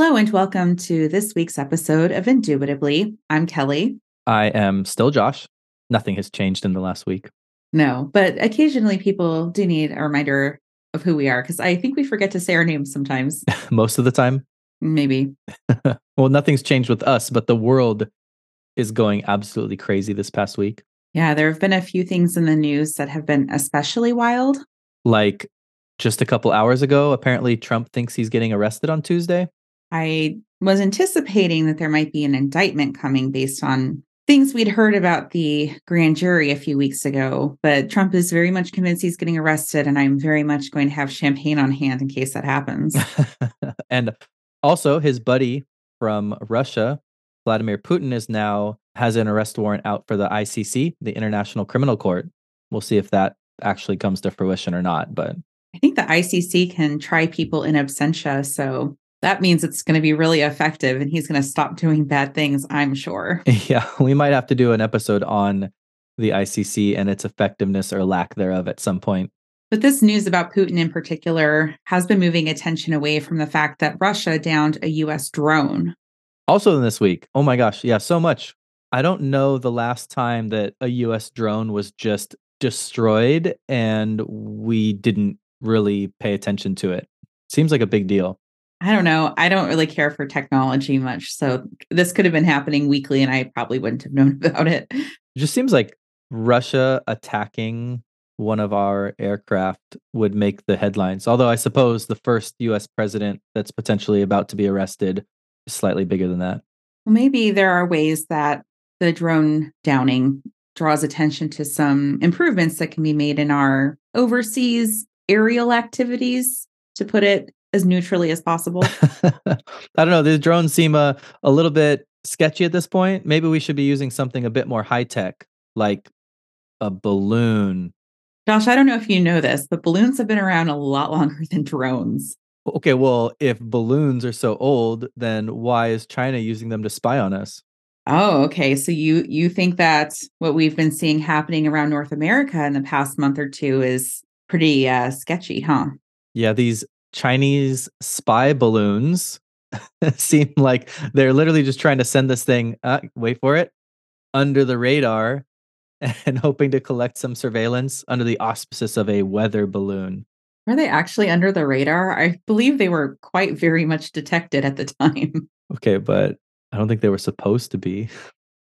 Hello and welcome to this week's episode of Indubitably. I'm Kelly. I am still Josh. Nothing has changed in the last week. No, but occasionally people do need a reminder of who we are because I think we forget to say our names sometimes. Most of the time. Maybe. well, nothing's changed with us, but the world is going absolutely crazy this past week. Yeah, there have been a few things in the news that have been especially wild. Like just a couple hours ago, apparently Trump thinks he's getting arrested on Tuesday. I was anticipating that there might be an indictment coming based on things we'd heard about the grand jury a few weeks ago, but Trump is very much convinced he's getting arrested, and I'm very much going to have champagne on hand in case that happens. and also, his buddy from Russia, Vladimir Putin, is now has an arrest warrant out for the ICC, the International Criminal Court. We'll see if that actually comes to fruition or not. But I think the ICC can try people in absentia, so that means it's going to be really effective and he's going to stop doing bad things, I'm sure. Yeah, we might have to do an episode on the ICC and its effectiveness or lack thereof at some point. But this news about Putin in particular has been moving attention away from the fact that Russia downed a US drone. Also, in this week, oh my gosh, yeah, so much. I don't know the last time that a US drone was just destroyed and we didn't really pay attention to it. Seems like a big deal. I don't know. I don't really care for technology much. So this could have been happening weekly and I probably wouldn't have known about it. It just seems like Russia attacking one of our aircraft would make the headlines. Although I suppose the first US president that's potentially about to be arrested is slightly bigger than that. Well, maybe there are ways that the drone downing draws attention to some improvements that can be made in our overseas aerial activities, to put it as neutrally as possible. I don't know. These drones seem a, a little bit sketchy at this point. Maybe we should be using something a bit more high tech, like a balloon. Josh, I don't know if you know this, but balloons have been around a lot longer than drones. Okay, well, if balloons are so old, then why is China using them to spy on us? Oh, okay. So you you think that what we've been seeing happening around North America in the past month or two is pretty uh, sketchy, huh? Yeah, these Chinese spy balloons seem like they're literally just trying to send this thing, uh, wait for it, under the radar and hoping to collect some surveillance under the auspices of a weather balloon. Were they actually under the radar? I believe they were quite very much detected at the time. Okay, but I don't think they were supposed to be.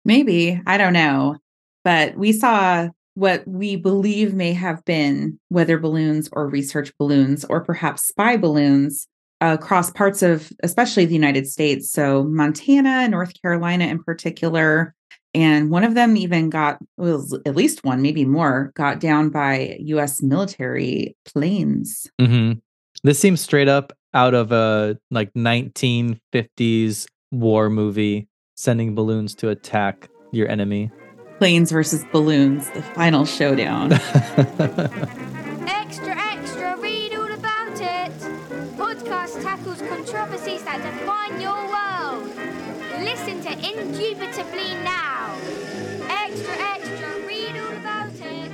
Maybe. I don't know. But we saw what we believe may have been weather balloons or research balloons or perhaps spy balloons across parts of especially the United States. So Montana, North Carolina in particular. And one of them even got, well, at least one, maybe more, got down by US military planes. Mm-hmm. This seems straight up out of a like 1950s war movie, sending balloons to attack your enemy planes versus balloons, the final showdown. extra, extra, read all about it. Podcast tackles controversies that define your world. Listen to Indubitably now. Extra, extra, read all about it.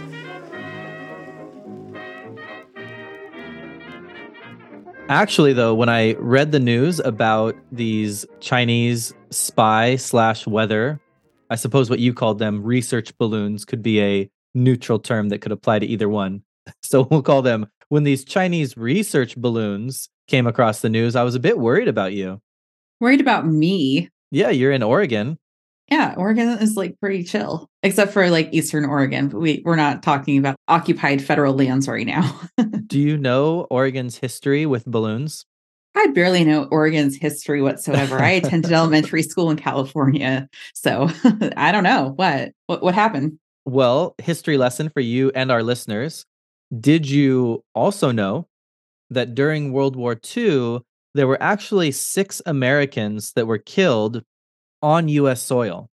Actually, though, when I read the news about these Chinese spy slash weather I suppose what you called them research balloons could be a neutral term that could apply to either one. So we'll call them when these Chinese research balloons came across the news, I was a bit worried about you. Worried about me? Yeah, you're in Oregon. Yeah, Oregon is like pretty chill, except for like Eastern Oregon. But we, we're not talking about occupied federal lands right now. Do you know Oregon's history with balloons? I barely know Oregon's history whatsoever. I attended elementary school in California, so I don't know what what what happened. Well, history lesson for you and our listeners. Did you also know that during World War II, there were actually six Americans that were killed on US soil?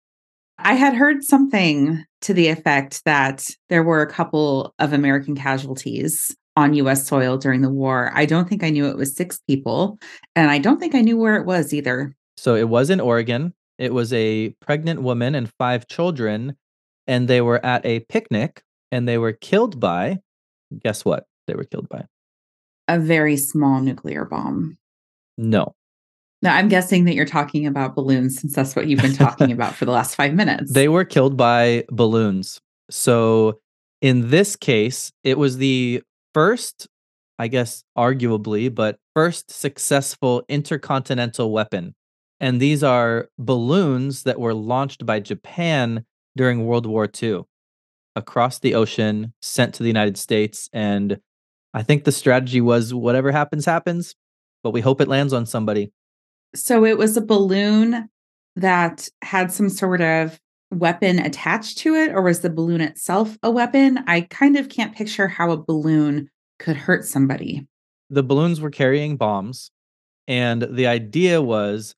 I had heard something to the effect that there were a couple of American casualties on US soil during the war. I don't think I knew it was six people, and I don't think I knew where it was either. So it was in Oregon. It was a pregnant woman and five children, and they were at a picnic and they were killed by guess what? They were killed by a very small nuclear bomb. No. Now, I'm guessing that you're talking about balloons since that's what you've been talking about for the last five minutes. They were killed by balloons. So in this case, it was the first, I guess, arguably, but first successful intercontinental weapon. And these are balloons that were launched by Japan during World War II across the ocean, sent to the United States. And I think the strategy was whatever happens, happens, but we hope it lands on somebody. So it was a balloon that had some sort of weapon attached to it, or was the balloon itself a weapon? I kind of can't picture how a balloon could hurt somebody. The balloons were carrying bombs, and the idea was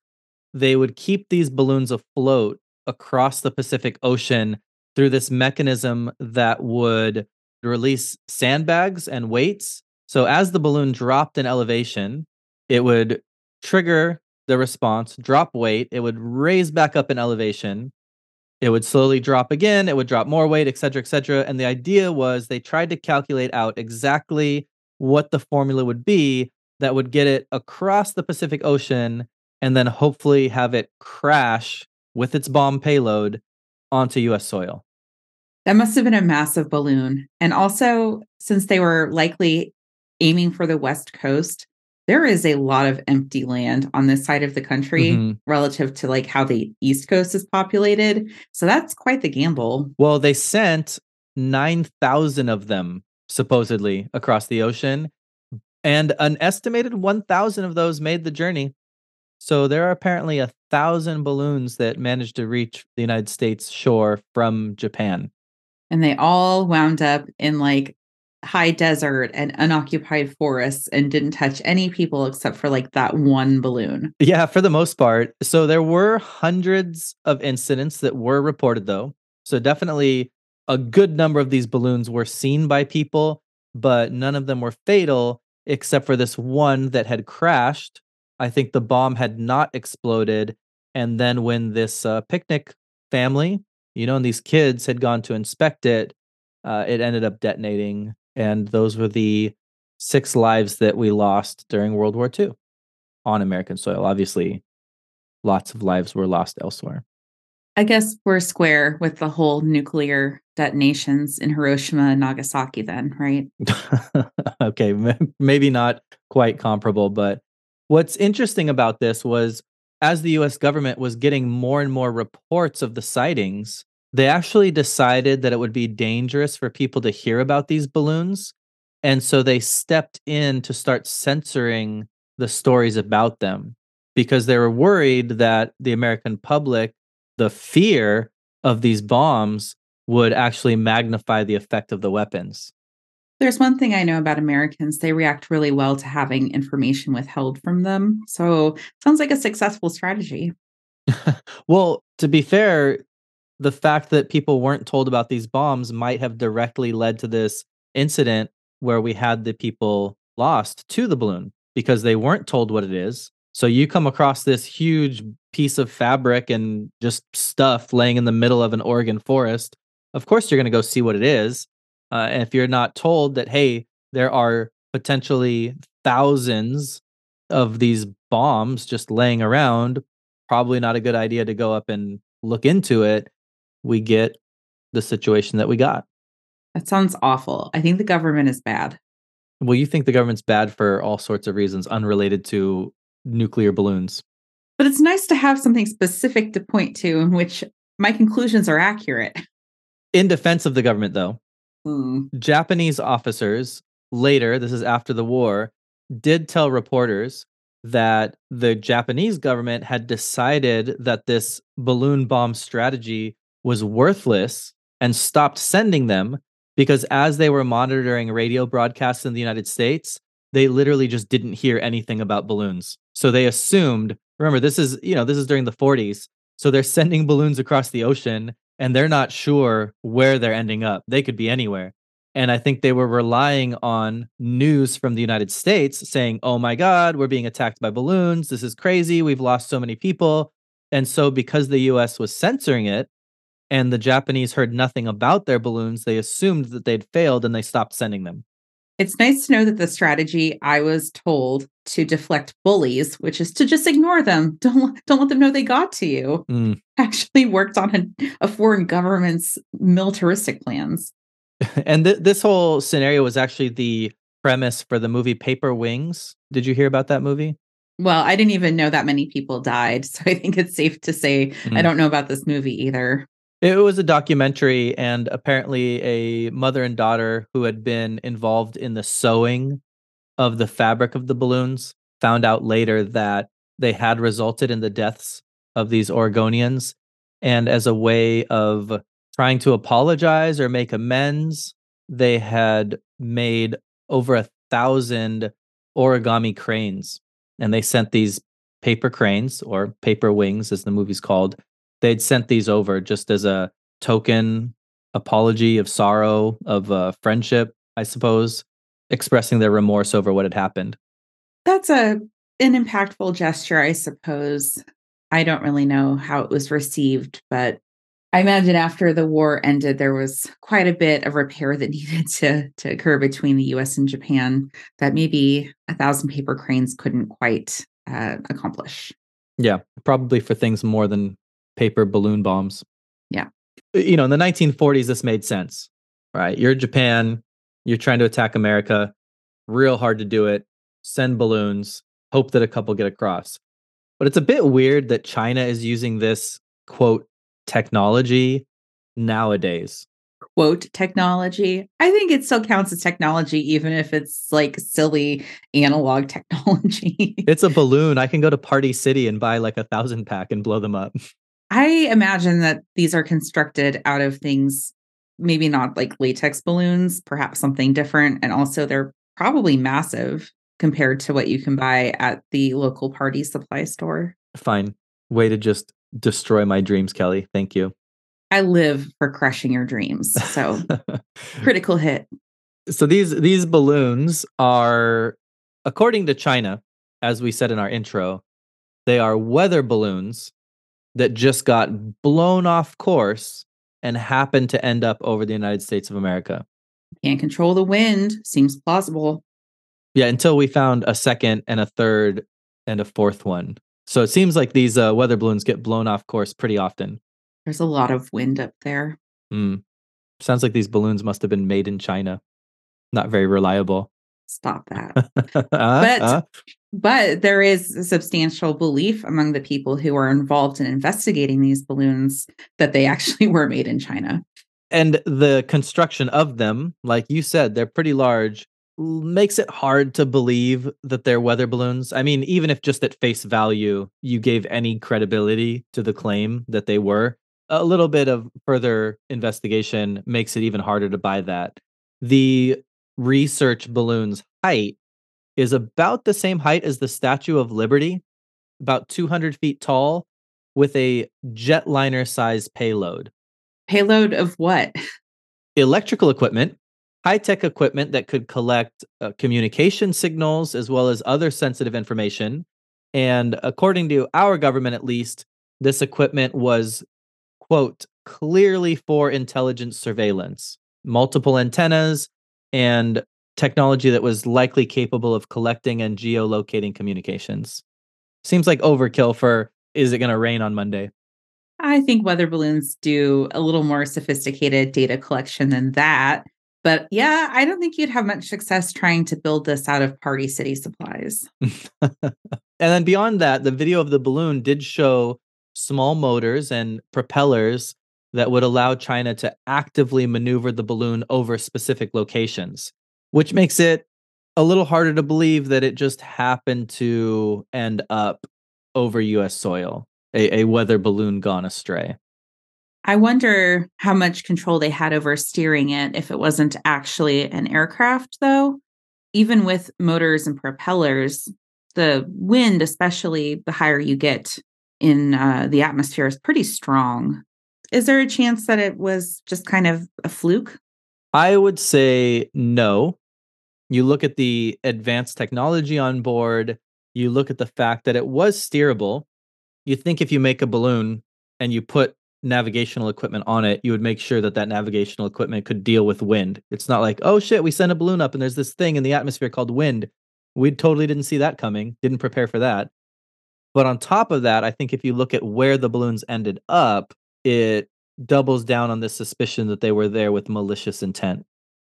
they would keep these balloons afloat across the Pacific Ocean through this mechanism that would release sandbags and weights. So as the balloon dropped in elevation, it would trigger the response, drop weight, it would raise back up in elevation, it would slowly drop again, it would drop more weight, et cetera, et cetera. And the idea was they tried to calculate out exactly what the formula would be that would get it across the Pacific Ocean and then hopefully have it crash with its bomb payload onto US soil. That must have been a massive balloon. And also, since they were likely aiming for the West Coast, there is a lot of empty land on this side of the country mm-hmm. relative to like how the East Coast is populated. So that's quite the gamble. Well, they sent 9,000 of them supposedly across the ocean, and an estimated 1,000 of those made the journey. So there are apparently a thousand balloons that managed to reach the United States shore from Japan. And they all wound up in like high desert and unoccupied forests and didn't touch any people except for like that one balloon. Yeah, for the most part. So there were hundreds of incidents that were reported though. So definitely a good number of these balloons were seen by people, but none of them were fatal except for this one that had crashed. I think the bomb had not exploded. And then when this uh, picnic family, you know, and these kids had gone to inspect it, uh, it ended up detonating and those were the six lives that we lost during World War II on American soil. Obviously, lots of lives were lost elsewhere. I guess we're square with the whole nuclear detonations in Hiroshima and Nagasaki, then, right? okay, maybe not quite comparable, but what's interesting about this was as the US government was getting more and more reports of the sightings, they actually decided that it would be dangerous for people to hear about these balloons. And so they stepped in to start censoring the stories about them because they were worried that the American public, the fear of these bombs, would actually magnify the effect of the weapons. There's one thing I know about Americans. They react really well to having information withheld from them. So, sounds like a successful strategy. well, to be fair, the fact that people weren't told about these bombs might have directly led to this incident where we had the people lost to the balloon because they weren't told what it is. So you come across this huge piece of fabric and just stuff laying in the middle of an Oregon forest. Of course, you're going to go see what it is. Uh, and if you're not told that, hey, there are potentially thousands of these bombs just laying around, probably not a good idea to go up and look into it we get the situation that we got. That sounds awful. I think the government is bad. Well, you think the government's bad for all sorts of reasons unrelated to nuclear balloons. But it's nice to have something specific to point to in which my conclusions are accurate. In defense of the government, though, mm. Japanese officers later, this is after the war, did tell reporters that the Japanese government had decided that this balloon bomb strategy was worthless and stopped sending them because as they were monitoring radio broadcasts in the United States, they literally just didn't hear anything about balloons. So they assumed, remember, this is, you know, this is during the 40s. So they're sending balloons across the ocean and they're not sure where they're ending up. They could be anywhere. And I think they were relying on news from the United States saying, oh my God, we're being attacked by balloons. This is crazy. We've lost so many people. And so, because the US was censoring it, and the Japanese heard nothing about their balloons, they assumed that they'd failed and they stopped sending them. It's nice to know that the strategy I was told to deflect bullies, which is to just ignore them, don't don't let them know they got to you, Mm. actually worked on a, a foreign government's militaristic plans. and th- this whole scenario was actually the premise for the movie Paper Wings. Did you hear about that movie? Well, I didn't even know that many people died, so I think it's safe to say I Mm. don't know about this movie either. It was a documentary, and apparently, a mother and daughter who had been involved in the sewing of the fabric of the balloons found out later that they had resulted in the deaths of these Oregonians. And as a way of trying to apologize or make amends, they had made over a thousand origami cranes. And they sent these paper cranes or paper wings, as the movie's called, they'd sent these over just as a token apology of sorrow of uh, friendship i suppose expressing their remorse over what had happened That's a an impactful gesture, I suppose. I don't really know how it was received, but I imagine after the war ended, there was quite a bit of repair that needed to to occur between the U.S. and Japan that maybe a thousand paper cranes couldn't quite uh, accomplish. yeah probably for things more than paper balloon bombs Yeah. you know in the 1940s this made sense right you're japan you're trying to attack america real hard to do it send balloons hope that a couple get across but it's a bit weird that china is using this quote technology nowadays Quote technology. I think it still counts as technology, even if it's like silly analog technology. It's a balloon. I can go to Party City and buy like a thousand pack and blow them up. I imagine that these are constructed out of things, maybe not like latex balloons, perhaps something different. And also, they're probably massive compared to what you can buy at the local party supply store. Fine. Way to just destroy my dreams, Kelly. Thank you. I live for crushing your dreams. So, critical hit. so these these balloons are according to China, as we said in our intro, they are weather balloons that just got blown off course and happened to end up over the United States of America. Can't control the wind. Seems plausible. Yeah, until we found a second and a third and a fourth one. So it seems like these uh, weather balloons get blown off course pretty often. There's a lot of wind up there. Mm. Sounds like these balloons must have been made in China. Not very reliable. Stop that. but But- But there is a substantial belief among the people who are involved in investigating these balloons that they actually were made in China. and the construction of them, like you said, they're pretty large, makes it hard to believe that they're weather balloons. I mean, even if just at face value you gave any credibility to the claim that they were, a little bit of further investigation makes it even harder to buy that. The research balloon's height is about the same height as the Statue of Liberty, about 200 feet tall, with a jetliner size payload Payload of what? electrical equipment, high tech equipment that could collect uh, communication signals as well as other sensitive information. And according to our government, at least, this equipment was, quote, clearly for intelligence surveillance, multiple antennas, and technology that was likely capable of collecting and geolocating communications. Seems like overkill for is it going to rain on Monday? I think weather balloons do a little more sophisticated data collection than that. But yeah, I don't think you'd have much success trying to build this out of Party City supplies. and then beyond that, the video of the balloon did show small motors and propellers that would allow China to actively maneuver the balloon over specific locations, which makes it a little harder to believe that it just happened to end up over US soil, a, a weather balloon gone astray. I wonder how much control they had over steering it if it wasn't actually an aircraft, though. Even with motors and propellers, the wind, especially the higher you get in uh, the atmosphere, is pretty strong. Is there a chance that it was just kind of a fluke? I would say no. You look at the advanced technology on board, you look at the fact that it was steerable. You think if you make a balloon and you put navigational equipment on it, you would make sure that that navigational equipment could deal with wind. It's not like, oh shit, we sent a balloon up and there's this thing in the atmosphere called wind. We totally didn't see that coming, didn't prepare for that. But on top of that, I think if you look at where the balloons ended up, it doubles down on this suspicion that they were there with malicious intent.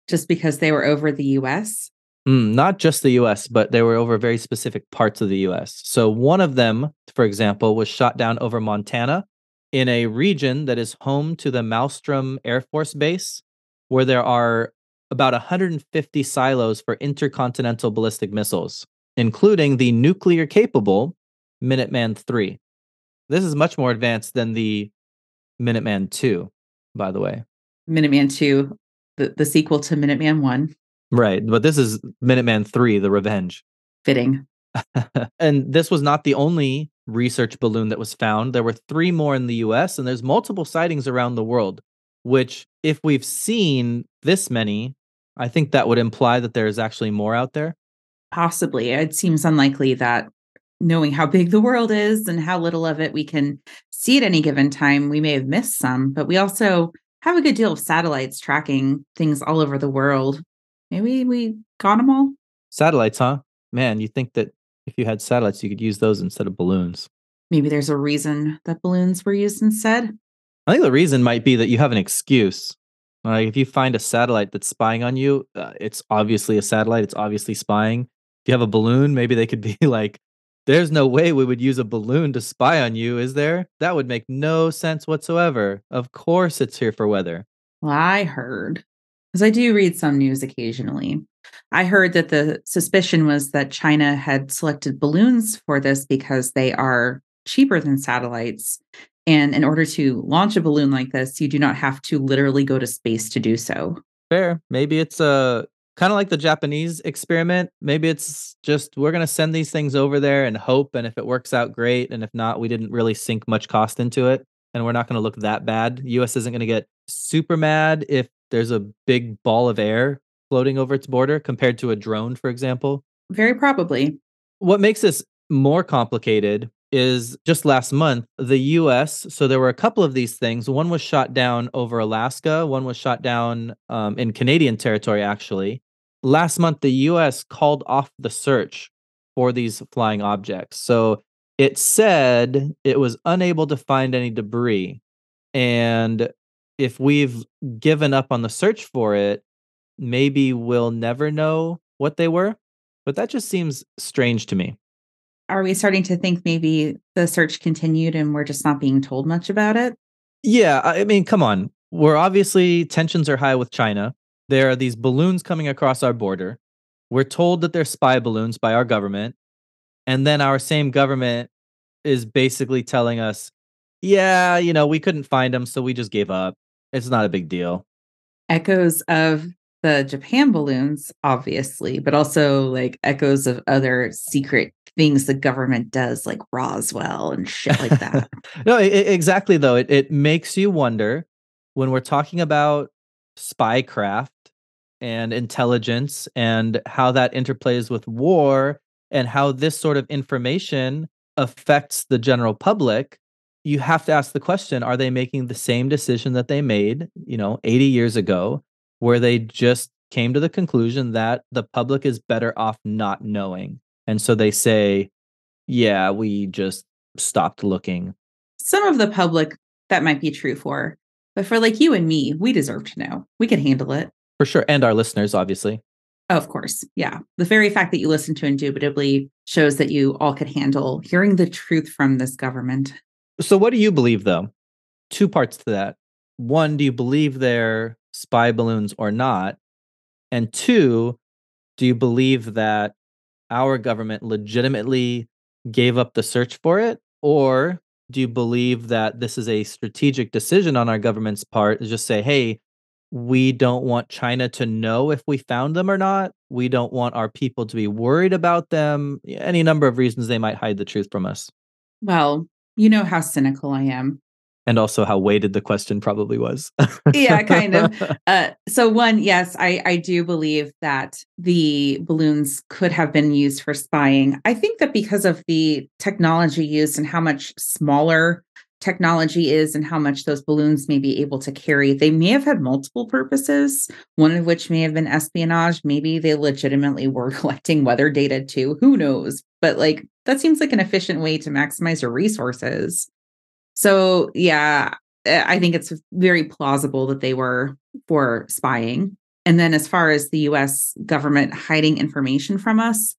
Just because they were over the US? Mm, not just the US, but they were over very specific parts of the US. So one of them, for example, was shot down over Montana in a region that is home to the Malmstrom Air Force Base, where there are about 150 silos for intercontinental ballistic missiles, including the nuclear capable Minuteman 3. This is much more advanced than the Minuteman 2, by the way. Minuteman 2, the, the sequel to Minuteman 1. Right. But this is Minuteman 3, The Revenge. Fitting. and this was not the only research balloon that was found. There were three more in the US, and there's multiple sightings around the world, which, if we've seen this many, I think that would imply that there's actually more out there. Possibly. It seems unlikely that knowing how big the world is and how little of it we can see at any given time, we may have missed some, but we also have a good deal of satellites tracking things all over the world. Maybe we got them all. Satellites, huh? Man, you think that if you had satellites, you could use those instead of balloons. Maybe there's a reason that balloons were used instead. I think the reason might be that you have an excuse. Like if you find a satellite that's spying on you, uh, it's obviously a satellite. It's obviously spying. If you have a balloon, maybe they could be like, "There's no way we would use a balloon to spy on you, is there? That would make no sense whatsoever. Of course, it's here for weather." Well, I heard because I do read some news occasionally. I heard that the suspicion was that China had selected balloons for this because they are cheaper than satellites. And in order to launch a balloon like this, you do not have to literally go to space to do so. Fair. Maybe it's a kind of like the Japanese experiment. Maybe it's just we're going to send these things over there and hope. And if it works out, great. And if not, we didn't really sink much cost into it. And we're not going to look that bad. US isn't going to get super mad if there's a big ball of air floating over its border compared to a drone, for example? Very probably. What makes this more complicated is just last month, the US, so there were a couple of these things. One was shot down over Alaska, one was shot down um, in Canadian territory, actually. Last month, the US called off the search for these flying objects. So it said it was unable to find any debris. And if we've given up on the search for it, maybe we'll never know what they were. But that just seems strange to me. Are we starting to think maybe the search continued and we're just not being told much about it? Yeah, I mean, come on. We're obviously tensions are high with China. There are these balloons coming across our border. We're told that they're spy balloons by our government. And then our same government is basically telling us, yeah, you know, we couldn't find them, so we just gave up. It's not a big deal. Echoes of the Japan balloons, obviously, but also like echoes of other secret things the government does, like Roswell and shit like that. no, it, exactly. Though it it makes you wonder when we're talking about spycraft and intelligence and how that interplays with war and how this sort of information affects the general public you have to ask the question are they making the same decision that they made you know 80 years ago where they just came to the conclusion that the public is better off not knowing. And so they say, yeah, we just stopped looking. Some of the public that might be true for, but for like you and me, we deserve to know. We can handle it. For sure. And our listeners, obviously. Of course. Yeah. The very fact that you listen to Indubitably shows that you all could handle hearing the truth from this government. So, what do you believe, though? Two parts to that. One, do you believe they're spy balloons or not? And two, do you believe that our government legitimately gave up the search for it? Or do you believe that this is a strategic decision on our government's part to just say, hey, we don't want China to know if we found them or not. We don't want our people to be worried about them. Any number of reasons they might hide the truth from us. Well, you know how cynical I am and also how weighted the question probably was. yeah, kind of. Uh, so one, yes, I I do believe that the balloons could have been used for spying. I think that because of the technology used and how much smaller technology is and how much those balloons may be able to carry. They may have had multiple purposes, one of which may have been espionage. Maybe they legitimately were collecting weather data too. Who knows? But like that seems like an efficient way to maximize your resources. So, yeah, I think it's very plausible that they were for spying. And then as far as the US government hiding information from us,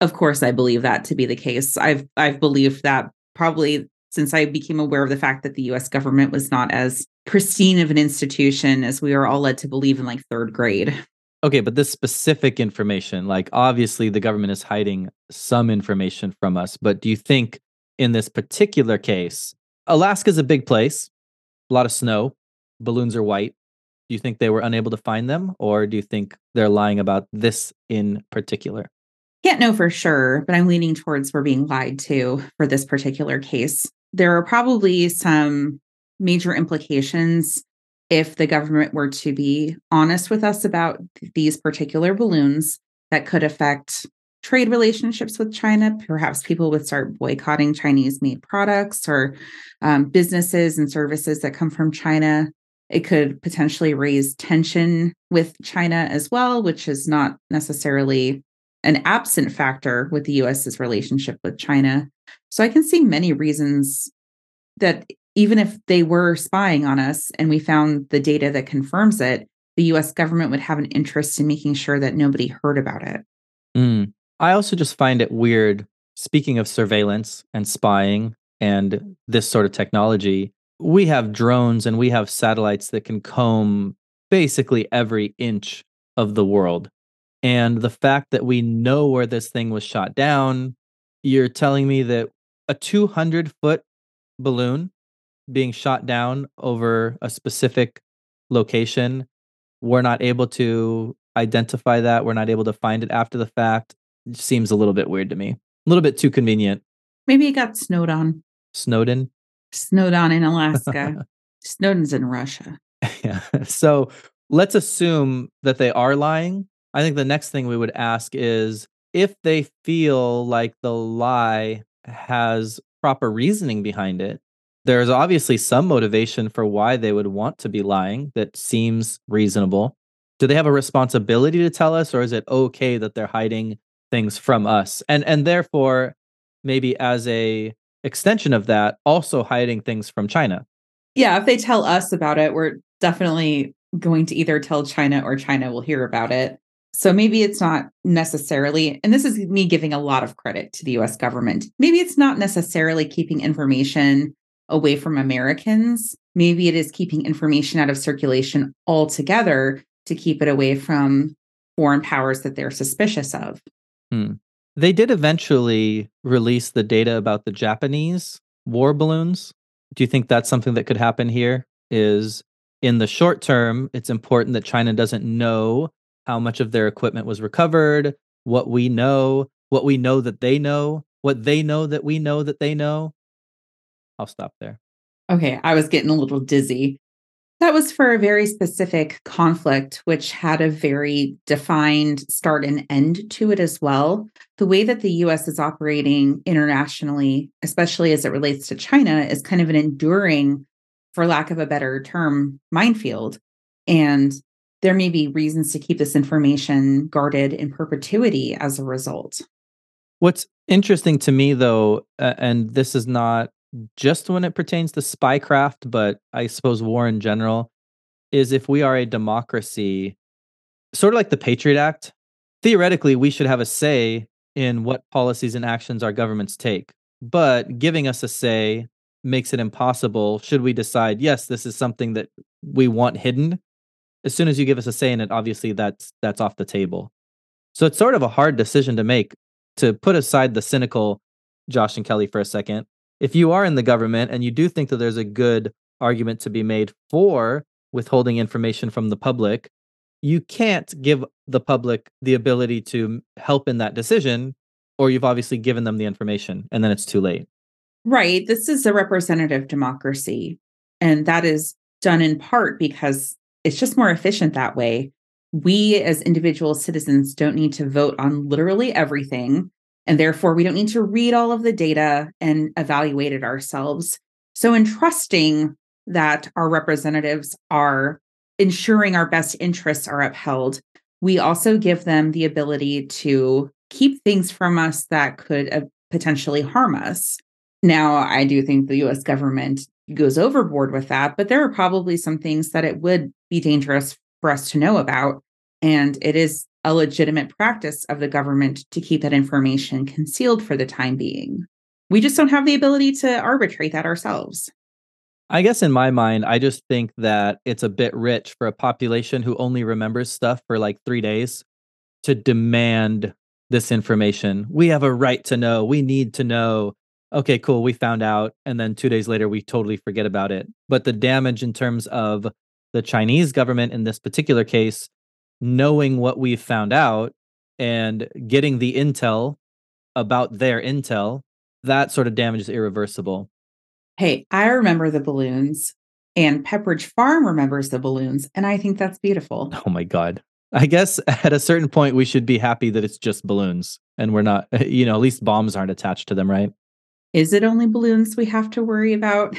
of course I believe that to be the case. I've I've believed that probably since I became aware of the fact that the US government was not as pristine of an institution as we are all led to believe in like third grade. Okay, but this specific information, like obviously the government is hiding some information from us, but do you think in this particular case, Alaska's a big place, a lot of snow, balloons are white. Do you think they were unable to find them, or do you think they're lying about this in particular? Can't know for sure, but I'm leaning towards we're being lied to for this particular case there are probably some major implications if the government were to be honest with us about these particular balloons that could affect trade relationships with China. Perhaps people would start boycotting Chinese made products or um, businesses and services that come from China. It could potentially raise tension with China as well, which is not necessarily an absent factor with the US's relationship with China. So I can see many reasons that even if they were spying on us and we found the data that confirms it, the US government would have an interest in making sure that nobody heard about it. Mm. I also just find it weird. Speaking of surveillance and spying and this sort of technology, we have drones and we have satellites that can comb basically every inch of the world. And the fact that we know where this thing was shot down, you're telling me that a 200 foot balloon being shot down over a specific location, we're not able to identify that. We're not able to find it after the fact. It seems a little bit weird to me. A little bit too convenient. Maybe it got snowed on. Snowden? Snowed on in Alaska. Snowden's in Russia. Yeah. So let's assume that they are lying. I think the next thing we would ask is if they feel like the lie has proper reasoning behind it, there's obviously some motivation for why they would want to be lying that seems reasonable. Do they have a responsibility to tell us or is it okay that they're hiding things from us? And and therefore maybe as a extension of that also hiding things from China. Yeah, if they tell us about it, we're definitely going to either tell China or China will hear about it. So maybe it's not necessarily, and this is me giving a lot of credit to the US government. Maybe it's not necessarily keeping information away from Americans. Maybe it is keeping information out of circulation altogether to keep it away from foreign powers that they're suspicious of. Hmm. They did eventually release the data about the Japanese war balloons. Do you think that's something that could happen here? Is in the short term, it's important that China doesn't know how much of their equipment was recovered, what we know, what we know that they know, what they know that we know that they know. I'll stop there. Okay, I was getting a little dizzy. That was for a very specific conflict, which had a very defined start and end to it as well. The way that the US is operating internationally, especially as it relates to China, is kind of an enduring, for lack of a better term, minefield. And there may be reasons to keep this information guarded in perpetuity as a result. What's interesting to me, though, and this is not just when it pertains to spycraft, but I suppose war in general, is if we are a democracy, sort of like the Patriot Act, theoretically, we should have a say in what policies and actions our governments take. But giving us a say makes it impossible should we decide, yes, this is something that we want hidden as soon as you give us a say in it, obviously that's that's off the table. So it's sort of a hard decision to make to put aside the cynical Josh and Kelly for a second. If you are in the government and you do think that there's a good argument to be made for withholding information from the public, you can't give the public the ability to help in that decision, or you've obviously given them the information and then it's too late. Right. This is a representative democracy. And that is done in part because it's just more efficient that way. We as individual citizens don't need to vote on literally everything. And therefore, we don't need to read all of the data and evaluate it ourselves. So, in trusting that our representatives are ensuring our best interests are upheld, we also give them the ability to keep things from us that could uh, potentially harm us. Now, I do think the US government goes overboard with that, but there are probably some things that it would be dangerous for us to know about. And it is a legitimate practice of the government to keep that information concealed for the time being. We just don't have the ability to arbitrate that ourselves. I guess in my mind, I just think that it's a bit rich for a population who only remembers stuff for like three days to demand this information. We have a right to know. We need to know. Okay, cool. We found out. And then two days later, we totally forget about it. But the damage in terms of the Chinese government in this particular case, knowing what we've found out and getting the intel about their intel, that sort of damage is irreversible. Hey, I remember the balloons, and Pepperidge Farm remembers the balloons, and I think that's beautiful. Oh my God. I guess at a certain point, we should be happy that it's just balloons and we're not, you know, at least bombs aren't attached to them, right? Is it only balloons we have to worry about?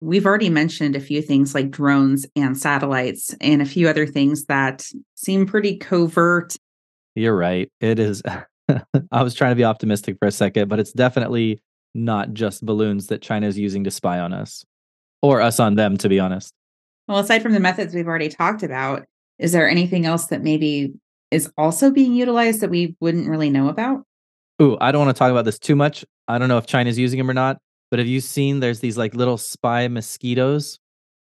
We've already mentioned a few things like drones and satellites and a few other things that seem pretty covert. You're right. It is. I was trying to be optimistic for a second, but it's definitely not just balloons that China is using to spy on us or us on them, to be honest. Well, aside from the methods we've already talked about, is there anything else that maybe is also being utilized that we wouldn't really know about? Ooh, I don't want to talk about this too much. I don't know if China's using them or not, but have you seen there's these like little spy mosquitoes?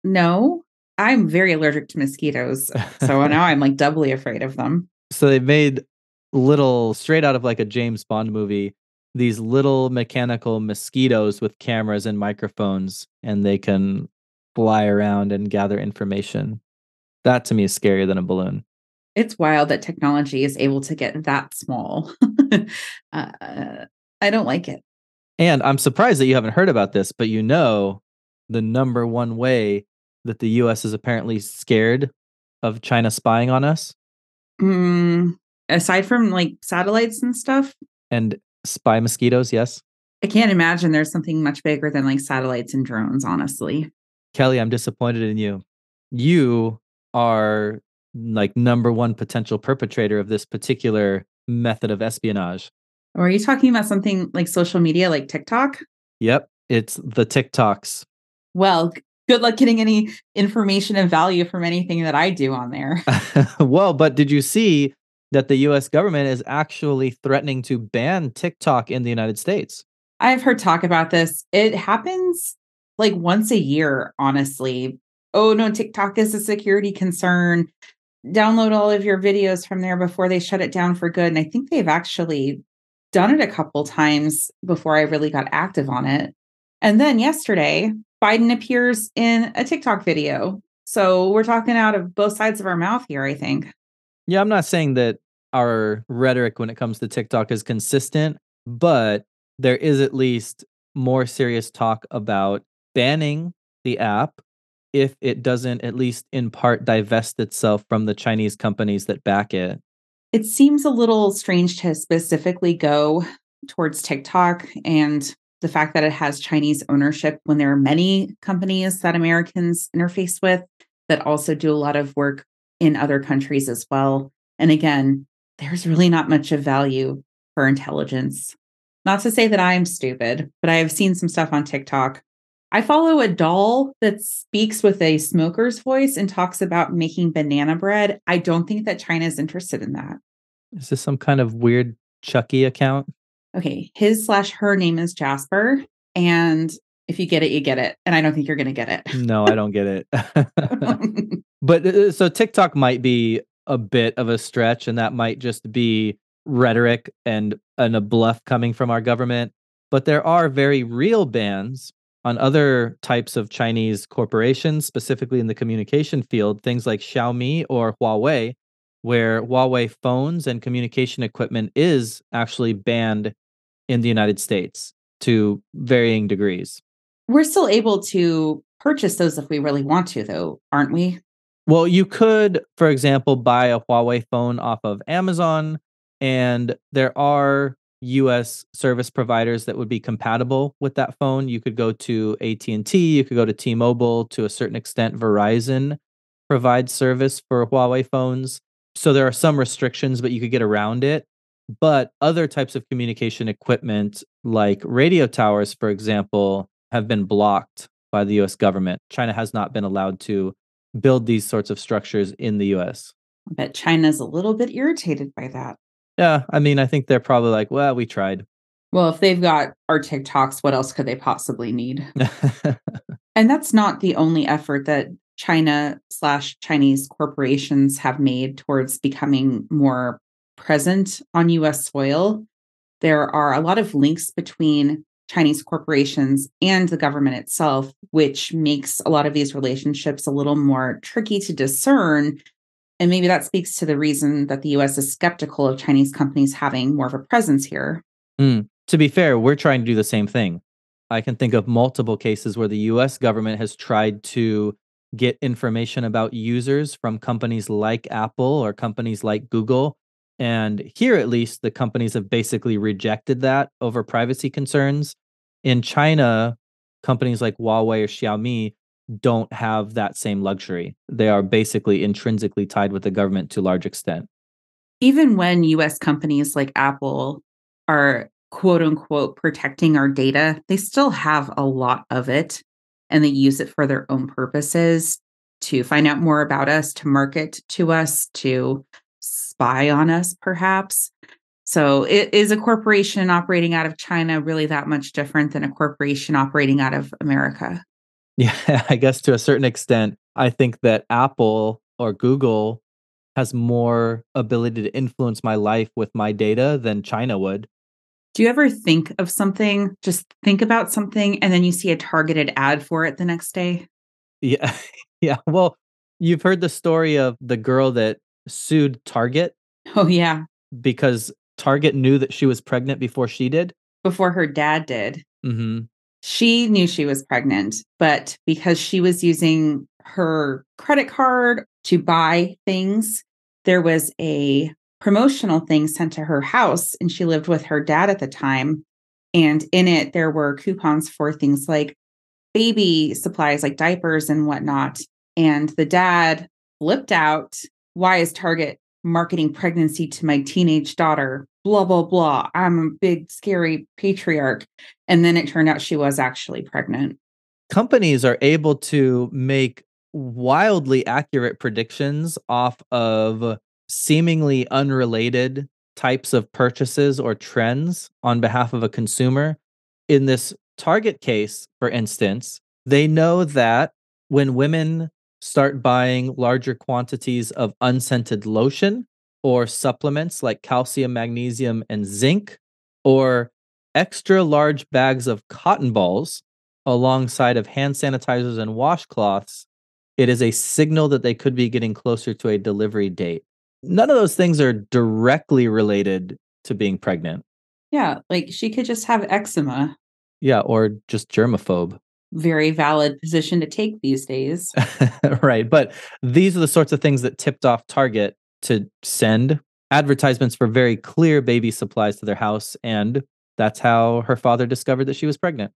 No, I'm very allergic to mosquitoes. So now I'm like doubly afraid of them. So they made little straight out of like a James Bond movie these little mechanical mosquitoes with cameras and microphones, and they can fly around and gather information. That to me is scarier than a balloon. It's wild that technology is able to get that small. uh, I don't like it. And I'm surprised that you haven't heard about this, but you know the number one way that the US is apparently scared of China spying on us? Mm, aside from like satellites and stuff? And spy mosquitoes, yes. I can't imagine there's something much bigger than like satellites and drones, honestly. Kelly, I'm disappointed in you. You are like number one potential perpetrator of this particular method of espionage. Or are you talking about something like social media like TikTok? Yep, it's the TikToks. Well, good luck getting any information of value from anything that I do on there. well, but did you see that the US government is actually threatening to ban TikTok in the United States. I've heard talk about this. It happens like once a year, honestly. Oh no, TikTok is a security concern. Download all of your videos from there before they shut it down for good. And I think they've actually done it a couple times before I really got active on it. And then yesterday, Biden appears in a TikTok video. So we're talking out of both sides of our mouth here, I think. Yeah, I'm not saying that our rhetoric when it comes to TikTok is consistent, but there is at least more serious talk about banning the app if it doesn't at least in part divest itself from the Chinese companies that back it. It seems a little strange to specifically go towards TikTok and the fact that it has Chinese ownership when there are many companies that Americans interface with that also do a lot of work in other countries as well. And again, there's really not much of value for intelligence. Not to say that I'm stupid, but I have seen some stuff on TikTok. I follow a doll that speaks with a smoker's voice and talks about making banana bread. I don't think that China is interested in that. Is this some kind of weird Chucky account? Okay. His slash her name is Jasper. And if you get it, you get it. And I don't think you're going to get it. No, I don't get it. but uh, so TikTok might be a bit of a stretch, and that might just be rhetoric and, and a bluff coming from our government. But there are very real bans on other types of Chinese corporations, specifically in the communication field, things like Xiaomi or Huawei, where Huawei phones and communication equipment is actually banned in the United States to varying degrees. We're still able to purchase those if we really want to, though, aren't we? Well, you could, for example, buy a Huawei phone off of Amazon, and there are US service providers that would be compatible with that phone. You could go to AT&T, you could go to T-Mobile, to a certain extent Verizon provides service for Huawei phones. So there are some restrictions but you could get around it. But other types of communication equipment like radio towers for example have been blocked by the US government. China has not been allowed to build these sorts of structures in the US. I bet China's a little bit irritated by that. Yeah, I mean, I think they're probably like, well, we tried. Well, if they've got our TikToks, what else could they possibly need? and that's not the only effort that China slash Chinese corporations have made towards becoming more present on US soil. There are a lot of links between Chinese corporations and the government itself, which makes a lot of these relationships a little more tricky to discern and maybe that speaks to the reason that the US is skeptical of Chinese companies having more of a presence here. Mm. To be fair, we're trying to do the same thing. I can think of multiple cases where the US government has tried to get information about users from companies like Apple or companies like Google. And here, at least, the companies have basically rejected that over privacy concerns. In China, companies like Huawei or Xiaomi don't have that same luxury. They are basically intrinsically tied with the government to large extent. Even when US companies like Apple are quote unquote protecting our data, they still have a lot of it and they use it for their own purposes to find out more about us, to market to us, to spy on us, perhaps. So, it, is a corporation operating out of China really that much different than a corporation operating out of America? Yeah, I guess to a certain extent, I think that Apple or Google has more ability to influence my life with my data than China would. Do you ever think of something, just think about something, and then you see a targeted ad for it the next day? Yeah. Yeah. Well, you've heard the story of the girl that sued Target. Oh, yeah. Because Target knew that she was pregnant before she did. Before her dad did. Mm-hmm she knew she was pregnant, but because she was using her credit card to buy things, there was a promotional thing sent to her house, and she lived with her dad at the time. And in it, there were coupons for things like baby supplies, like diapers and whatnot. And the dad flipped out. Why is Target marketing pregnancy to my teenage daughter? blah, blah, blah. I'm a big, scary patriarch. And then it turned out she was actually pregnant. Companies are able to make wildly accurate predictions off of seemingly unrelated types of purchases or trends on behalf of a consumer. In this Target case, for instance, they know that when women start buying larger quantities of unscented lotion, or supplements like calcium, magnesium, and zinc, or extra large bags of cotton balls alongside of hand sanitizers and washcloths, it is a signal that they could be getting closer to a delivery date. None of those things are directly related to being pregnant. Yeah, like she could just have eczema. Yeah, or just germaphobe. Very valid position to take these days. right. But these are the sorts of things that tipped off Target to send advertisements for very clear baby supplies to their house. And that's how her father discovered that she was pregnant.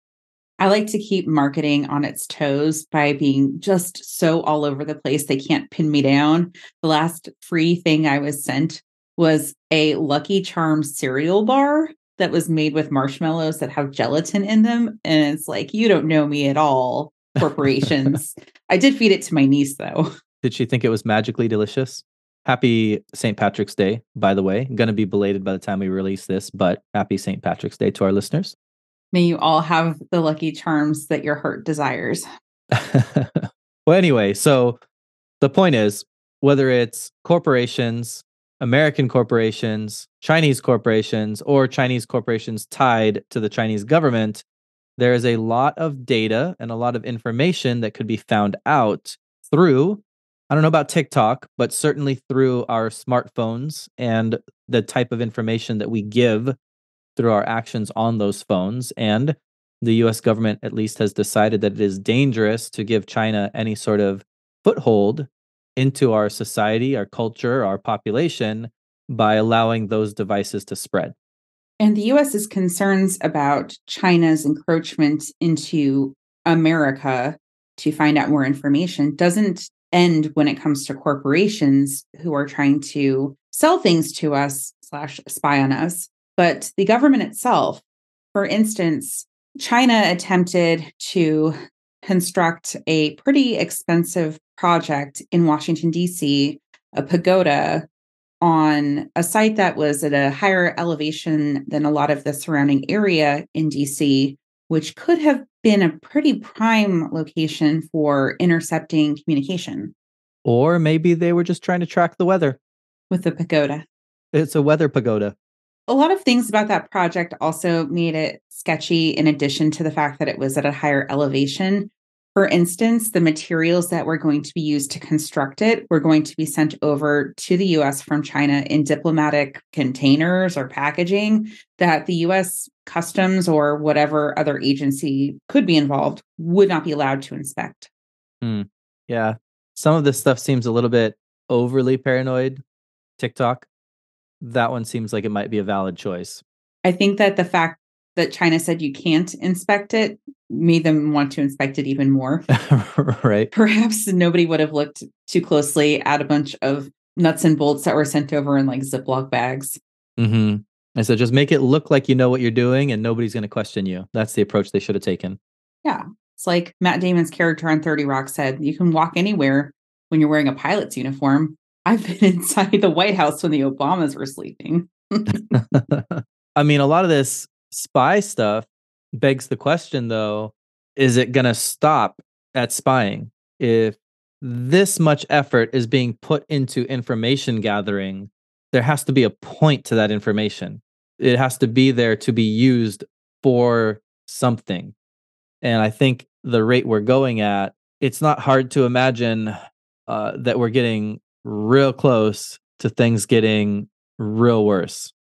I like to keep marketing on its toes by being just so all over the place. They can't pin me down. The last free thing I was sent was a Lucky Charms cereal bar that was made with marshmallows that have gelatin in them. And it's like, you don't know me at all, corporations. I did feed it to my niece, though. Did she think it was magically delicious? Happy St. Patrick's Day, by the way. I'm Going to be belated by the time we release this, but happy St. Patrick's Day to our listeners. May you all have the lucky charms that your heart desires. well, anyway, so the point is whether it's corporations, American corporations, Chinese corporations, or Chinese corporations tied to the Chinese government, there is a lot of data and a lot of information that could be found out through I don't know about TikTok, but certainly through our smartphones and the type of information that we give through our actions on those phones. And the US government, at least, has decided that it is dangerous to give China any sort of foothold into our society, our culture, our population by allowing those devices to spread. And the US's concerns about China's encroachment into America to find out more information doesn't end when it comes to corporations who are trying to sell things to us slash spy on us but the government itself for instance china attempted to construct a pretty expensive project in washington d.c a pagoda on a site that was at a higher elevation than a lot of the surrounding area in dc which could have been a pretty prime location for intercepting communication Or maybe they were just trying to track the weather. with the pagoda. It's a weather pagoda. A lot of things about that project also made it sketchy, in addition to the fact that it was at a higher elevation. For instance, the materials that were going to be used to construct it were going to be sent over to the US from China in diplomatic containers or packaging that the US customs or whatever other agency could be involved would not be allowed to inspect. Hmm. Yeah. Some of this stuff seems a little bit overly paranoid. TikTok. That one seems like it might be a valid choice. I think that the fact that China said you can't inspect it made them want to inspect it even more. right. Perhaps nobody would have looked too closely at a bunch of nuts and bolts that were sent over in like Ziploc bags. hmm And so just make it look like you know what you're doing and nobody's going to question you. That's the approach they should have taken. Yeah. It's like Matt Damon's character on 30 Rock said you can walk anywhere when you're wearing a pilot's uniform. I've been inside the White House when the Obamas were sleeping. I mean, a lot of this spy stuff begs the question, though is it going to stop at spying? If this much effort is being put into information gathering, there has to be a point to that information. It has to be there to be used for something. And I think the rate we're going at, it's not hard to imagine uh, that we're getting real close to things getting real worse.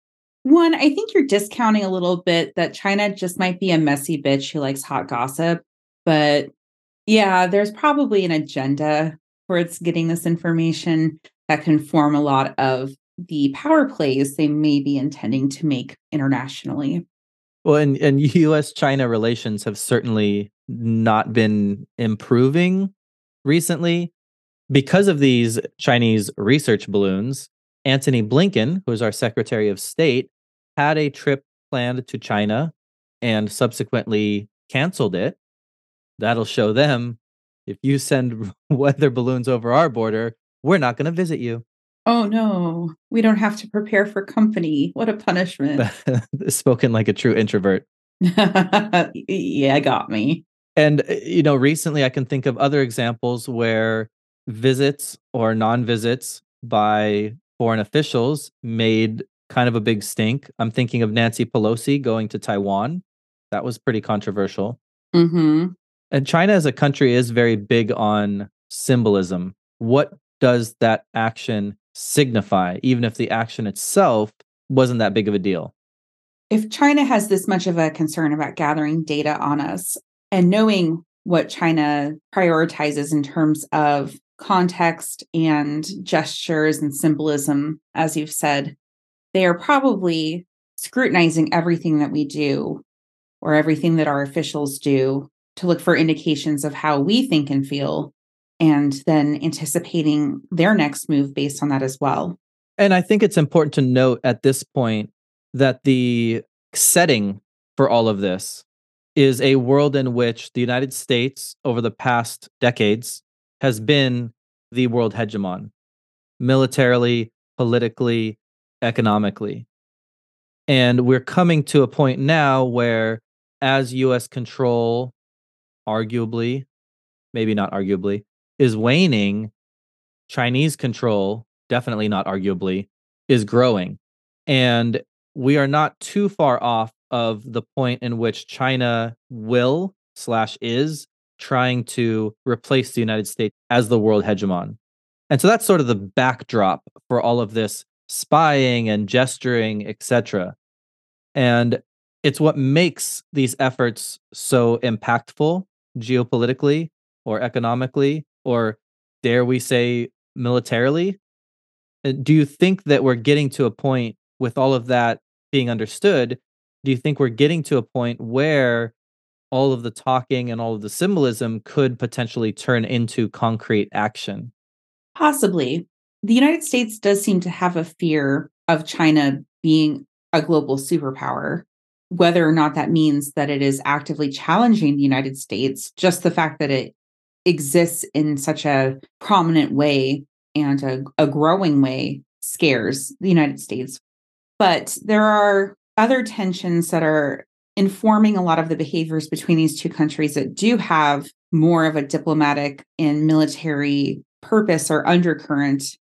One, I think you're discounting a little bit that China just might be a messy bitch who likes hot gossip. But yeah, there's probably an agenda its getting this information that can form a lot of the power plays they may be intending to make internationally. Well, and, and US China relations have certainly not been improving recently. Because of these Chinese research balloons, Antony Blinken, who is our Secretary of State, had a trip planned to China and subsequently canceled it. That'll show them if you send weather balloons over our border, we're not going to visit you. Oh no, we don't have to prepare for company. What a punishment. Spoken like a true introvert. yeah, got me. And, uh, you know, recently I can think of other examples where visits or non visits by foreign officials made kind of a big stink. I'm thinking of Nancy Pelosi going to Taiwan. That was pretty controversial. hmm And China as a country is very big on symbolism. What does that action signify, even if the action itself wasn't that big of a deal? If China has this much of a concern about gathering data on us and knowing what China prioritizes in terms of context and gestures and symbolism, as you've said, they are probably scrutinizing everything that we do or everything that our officials do to look for indications of how we think and feel, and then anticipating their next move based on that as well. And I think it's important to note at this point that the setting for all of this is a world in which the United States, over the past decades, has been the world hegemon militarily, politically, economically. And we're coming to a point now where, as US control, arguably, maybe not arguably, is waning, Chinese control, definitely not arguably, is growing. And we are not too far off of the point in which China will slash is trying to replace the United States as the world hegemon. And so that's sort of the backdrop for all of this spying and gesturing, etc. And it's what makes these efforts so impactful geopolitically or economically or dare we say militarily. Do you think that we're getting to a point with all of that being understood, do you think we're getting to a point where all of the talking and all of the symbolism could potentially turn into concrete action? Possibly. The United States does seem to have a fear of China being a global superpower. Whether or not that means that it is actively challenging the United States, just the fact that it exists in such a prominent way and a, a growing way scares the United States. But there are other tensions that are informing a lot of the behaviors between these two countries that do have more of a diplomatic and military purpose or undercurrent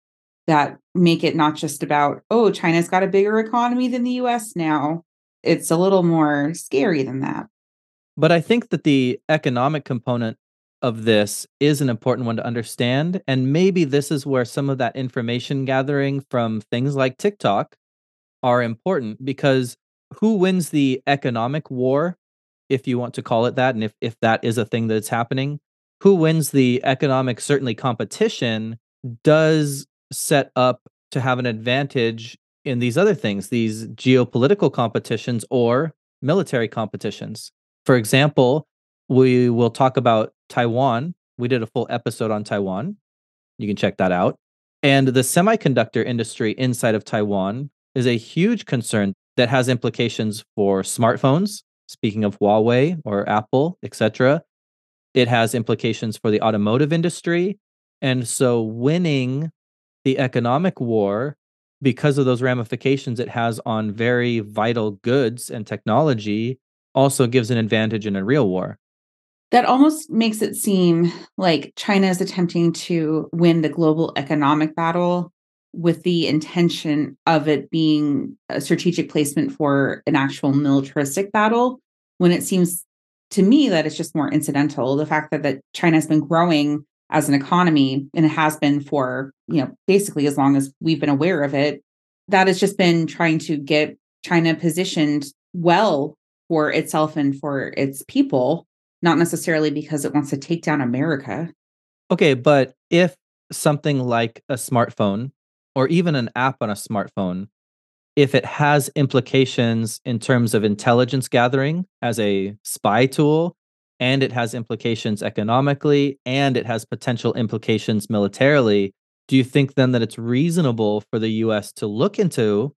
that make it not just about, oh, China's got a bigger economy than the US now. It's a little more scary than that. But I think that the economic component of this is an important one to understand. And maybe this is where some of that information gathering from things like TikTok are important because who wins the economic war, if you want to call it that, and if, if that is a thing that's happening, who wins the economic, certainly competition, does set up to have an advantage in these other things, these geopolitical competitions or military competitions. For example, we will talk about Taiwan. We did a full episode on Taiwan. You can check that out. And the semiconductor industry inside of Taiwan is a huge concern that has implications for smartphones, speaking of Huawei or Apple, etc. It has implications for the automotive industry. And so winning the economic war because of those ramifications it has on very vital goods and technology also gives an advantage in a real war. That almost makes it seem like China is attempting to win the global economic battle with the intention of it being a strategic placement for an actual militaristic battle when it seems to me that it's just more incidental. The fact that, that china has been growing as an economy and it has been for you know basically as long as we've been aware of it that has just been trying to get china positioned well for itself and for its people not necessarily because it wants to take down America. Okay, but if something like a smartphone or even an app on a smartphone, if it has implications in terms of intelligence gathering as a spy tool, and it has implications economically, and it has potential implications militarily, do you think then that it's reasonable for the US to look into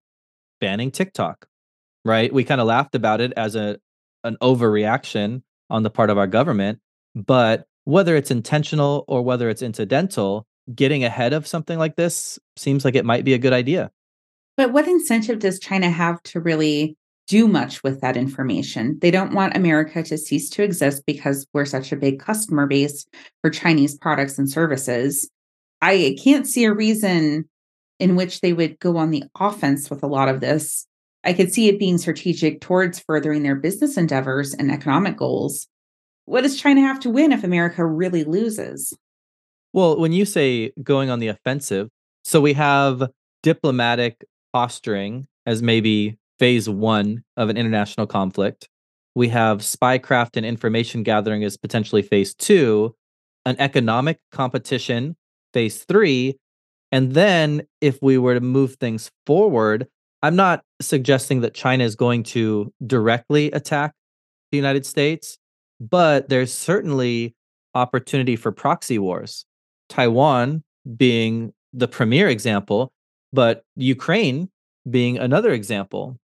banning TikTok? Right? We kind of laughed about it as a an overreaction on the part of our government. But whether it's intentional or whether it's incidental, getting ahead of something like this seems like it might be a good idea. But what incentive does China have to really do much with that information? They don't want America to cease to exist because we're such a big customer base for Chinese products and services. I can't see a reason in which they would go on the offense with a lot of this I could see it being strategic towards furthering their business endeavors and economic goals. What does China have to win if America really loses? Well, when you say going on the offensive, so we have diplomatic posturing as maybe phase one of an international conflict. We have spycraft and information gathering as potentially phase two, an economic competition, phase three. And then if we were to move things forward, I'm not suggesting that China is going to directly attack the United States, but there's certainly opportunity for proxy wars. Taiwan being the premier example, but Ukraine being another example.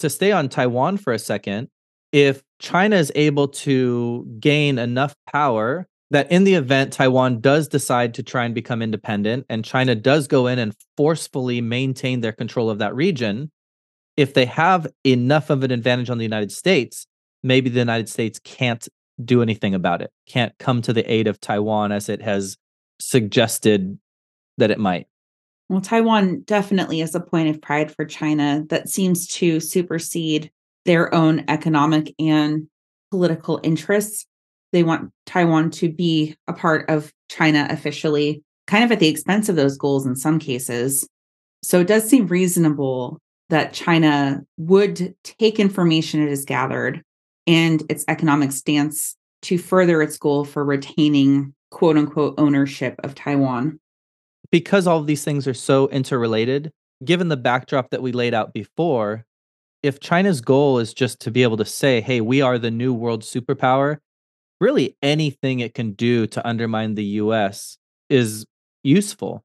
To stay on Taiwan for a second, if China is able to gain enough power that in the event Taiwan does decide to try and become independent and China does go in and forcefully maintain their control of that region, if they have enough of an advantage on the United States, maybe the United States can't do anything about it, can't come to the aid of Taiwan as it has suggested that it might. Well, Taiwan definitely is a point of pride for China that seems to supersede their own economic and political interests. They want Taiwan to be a part of China officially, kind of at the expense of those goals in some cases. So it does seem reasonable that China would take information it has gathered and its economic stance to further its goal for retaining quote unquote ownership of Taiwan. Because all of these things are so interrelated, given the backdrop that we laid out before, if China's goal is just to be able to say, hey, we are the new world superpower, really anything it can do to undermine the US is useful.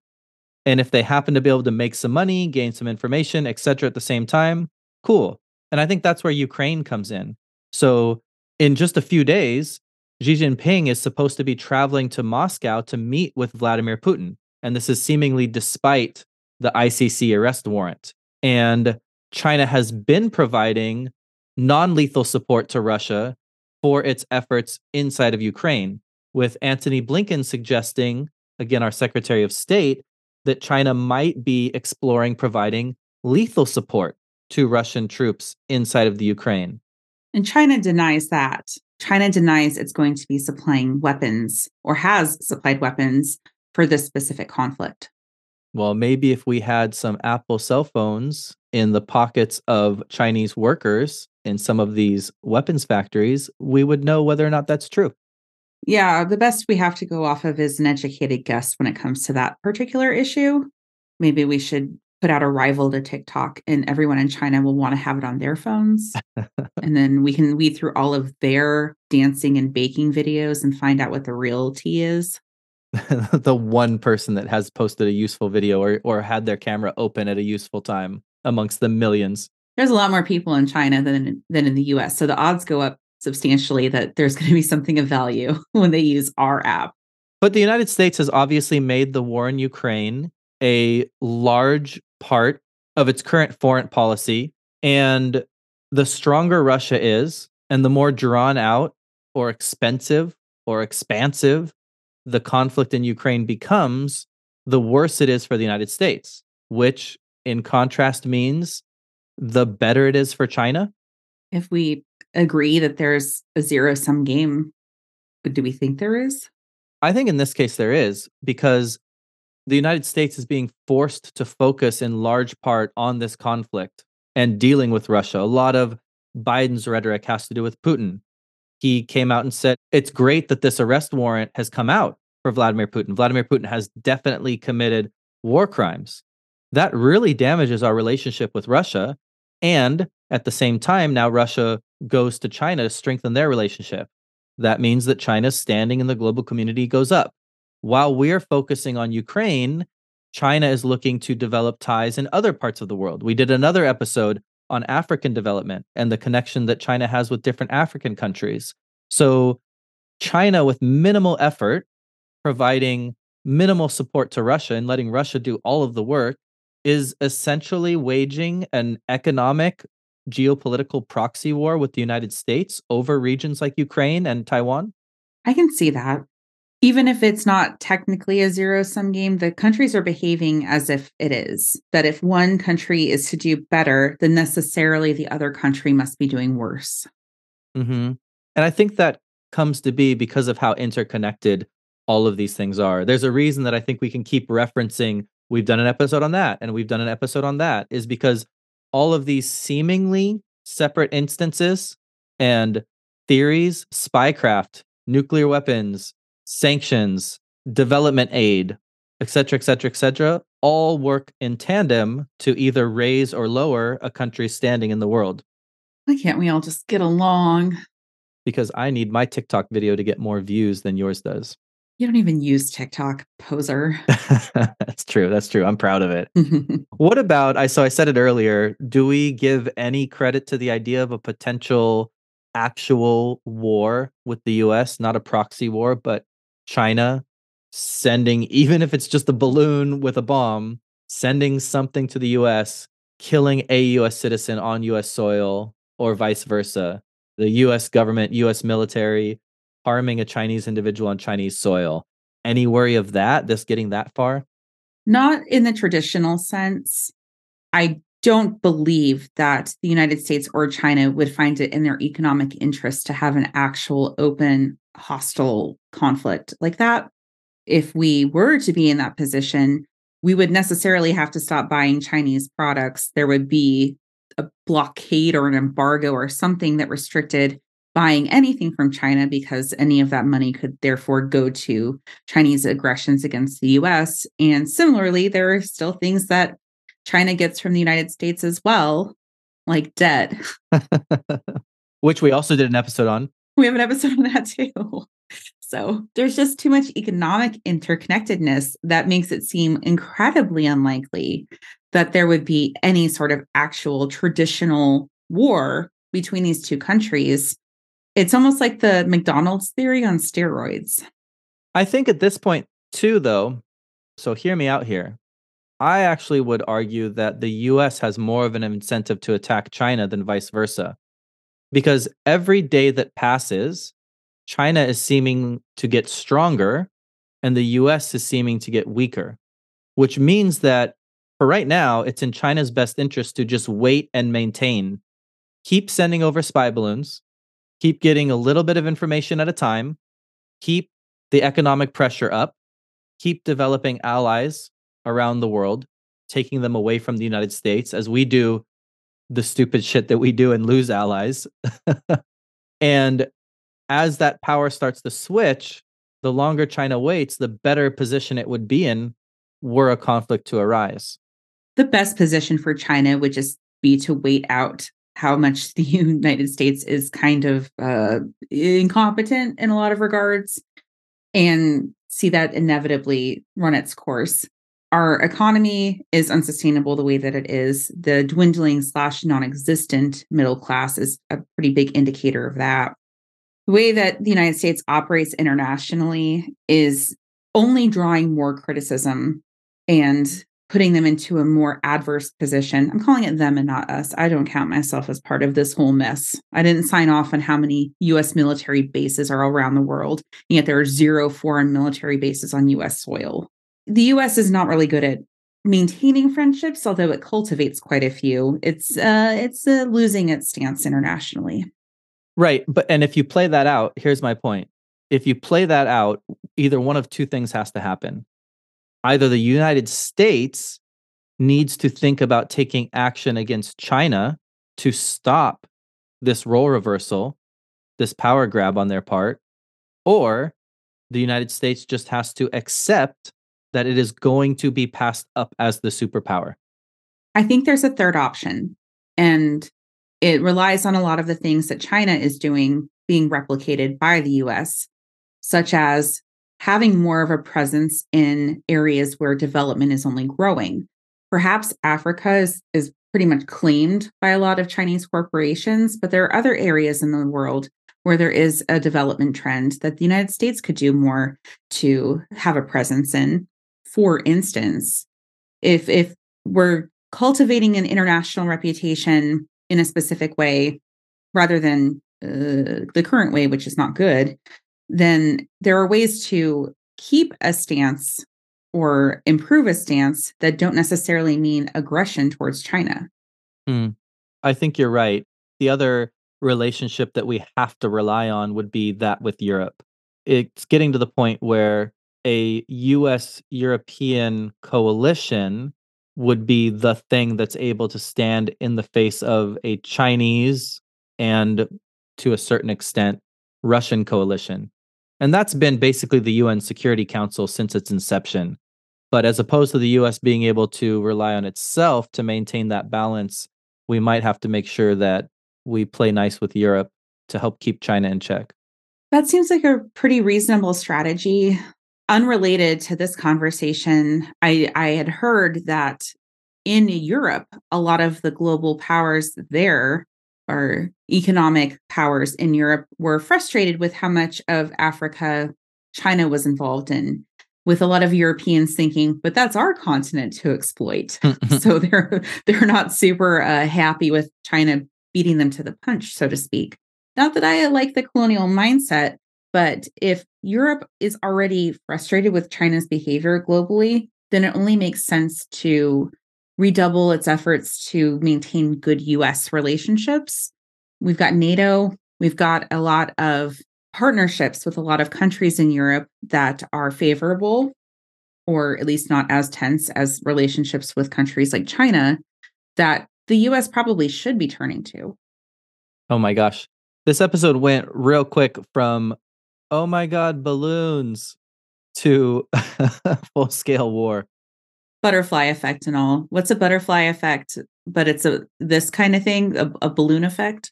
And if they happen to be able to make some money, gain some information, etc., at the same time, cool. And I think that's where Ukraine comes in. So, in just a few days, Xi Jinping is supposed to be traveling to Moscow to meet with Vladimir Putin. And this is seemingly despite the ICC arrest warrant. And China has been providing non lethal support to Russia for its efforts inside of Ukraine, with Antony Blinken suggesting, again, our Secretary of State, that China might be exploring providing lethal support to Russian troops inside of the Ukraine. And China denies that. China denies it's going to be supplying weapons or has supplied weapons for this specific conflict. Well, maybe if we had some Apple cell phones in the pockets of Chinese workers in some of these weapons factories, we would know whether or not that's true. Yeah, the best we have to go off of is an educated guess when it comes to that particular issue. Maybe we should put out a rival to TikTok and everyone in China will want to have it on their phones. and then we can weed through all of their dancing and baking videos and find out what the real tea is. the one person that has posted a useful video or, or had their camera open at a useful time amongst the millions. There's a lot more people in China than than in the US. So the odds go up substantially that there's going to be something of value when they use our app. But the United States has obviously made the war in Ukraine a large part of its current foreign policy. And the stronger Russia is, and the more drawn out or expensive or expansive the conflict in Ukraine becomes, the worse it is for the United States, which in contrast means the better it is for China. If we agree that there's a zero sum game, but do we think there is? I think in this case there is because the United States is being forced to focus in large part on this conflict and dealing with Russia. A lot of Biden's rhetoric has to do with Putin. He came out and said, It's great that this arrest warrant has come out for Vladimir Putin. Vladimir Putin has definitely committed war crimes. That really damages our relationship with Russia. And at the same time, now Russia goes to China to strengthen their relationship. That means that China's standing in the global community goes up. While we're focusing on Ukraine, China is looking to develop ties in other parts of the world. We did another episode on African development and the connection that China has with different African countries. So, China, with minimal effort, providing minimal support to Russia and letting Russia do all of the work, is essentially waging an economic geopolitical proxy war with the United States over regions like Ukraine and Taiwan? I can see that even if it's not technically a zero sum game, the countries are behaving as if it is. That if one country is to do better, then necessarily the other country must be doing worse. Mm-hmm. And I think that comes to be because of how interconnected all of these things are. There's a reason that I think we can keep referencing we've done an episode on that and we've done an episode on that, is because all of these seemingly separate instances and theories, spycraft, nuclear weapons, sanctions, development aid, etc., etc., etc., all work in tandem to either raise or lower a country's standing in the world. Why can't we all just get along? Because I need my TikTok video to get more views than yours does. You don't even use TikTok, poser. that's true. That's true. I'm proud of it. what about I so I said it earlier, do we give any credit to the idea of a potential actual war with the US, not a proxy war, but China sending, even if it's just a balloon with a bomb, sending something to the US, killing a US citizen on US soil, or vice versa. The US government, US military harming a Chinese individual on Chinese soil. Any worry of that, this getting that far? Not in the traditional sense. I don't believe that the United States or China would find it in their economic interest to have an actual open hostile conflict like that. If we were to be in that position, we would necessarily have to stop buying Chinese products. There would be a blockade or an embargo or something that restricted buying anything from China because any of that money could therefore go to Chinese aggressions against the US. And similarly, there are still things that China gets from the United States as well like debt. Which we also did an episode on. We have an episode on that too. So there's just too much economic interconnectedness that makes it seem incredibly unlikely that there would be any sort of actual traditional war between these two countries. It's almost like the McDonald's theory on steroids. I think at this point, too, though, so hear me out here. I actually would argue that the US has more of an incentive to attack China than vice versa. Because every day that passes, China is seeming to get stronger and the US is seeming to get weaker, which means that for right now, it's in China's best interest to just wait and maintain. Keep sending over spy balloons, keep getting a little bit of information at a time, keep the economic pressure up, keep developing allies around the world, taking them away from the United States as we do the stupid shit that we do and lose allies. and as that power starts to switch, the longer China waits, the better position it would be in were a conflict to arise. The best position for China would just be to wait out how much the United States is kind of uh, incompetent in a lot of regards and see that inevitably run its course. Our economy is unsustainable the way that it is. The dwindling slash non existent middle class is a pretty big indicator of that. The way that the United States operates internationally is only drawing more criticism and putting them into a more adverse position. I'm calling it them and not us. I don't count myself as part of this whole mess. I didn't sign off on how many US military bases are all around the world, and yet there are zero foreign military bases on US soil. The US is not really good at maintaining friendships, although it cultivates quite a few. It's uh it's uh, losing its stance internationally. Right, but and if you play that out, here's my point. If you play that out, either one of two things has to happen either the United States needs to think about taking action against China to stop this role reversal, this power grab on their part, or the United States just has to accept that it is going to be passed up as the superpower. I think there's a third option, and it relies on a lot of the things that China is doing being replicated by the US, such as having more of a presence in areas where development is only growing. Perhaps Africa is, is pretty much claimed by a lot of Chinese corporations, but there are other areas in the world where there is a development trend that the United States could do more to have a presence in. For instance, if if we're cultivating an international reputation in a specific way rather than uh, the current way, which is not good, then there are ways to keep a stance or improve a stance that don't necessarily mean aggression towards China. Hmm. I think you're right. The other relationship that we have to rely on would be that with Europe. It's getting to the point where a US European coalition would be the thing that's able to stand in the face of a Chinese and to a certain extent Russian coalition. And that's been basically the UN Security Council since its inception. But as opposed to the US being able to rely on itself to maintain that balance, we might have to make sure that we play nice with Europe to help keep China in check. That seems like a pretty reasonable strategy. Unrelated to this conversation, I, I had heard that in Europe, a lot of the global powers there or economic powers in Europe were frustrated with how much of Africa China was involved in with a lot of Europeans thinking, but that's our continent to exploit. so they're they're not super uh, happy with China beating them to the punch, so to speak. Not that I like the colonial mindset, but if Europe is already frustrated with China's behavior globally, then it only makes sense to redouble its efforts to maintain good US relationships. We've got NATO, we've got a lot of partnerships with a lot of countries in Europe that are favorable or at least not as tense as relationships with countries like China that the US probably should be turning to. Oh my gosh. This episode went real quick from oh my god balloons to full scale war. butterfly effect and all. What's a butterfly effect? But it's a this kind of thing, a, a balloon effect.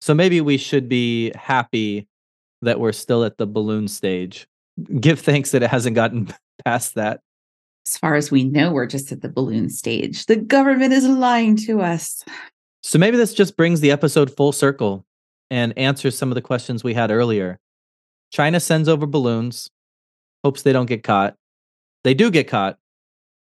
So maybe we should be happy that we're still at the balloon stage. Give thanks that it hasn't gotten past that. As far as we know, we're just at the balloon stage. The government is lying to us. So maybe this just brings the episode full circle and answers some of the questions we had earlier. China sends over balloons, hopes they don't get caught. They do get caught,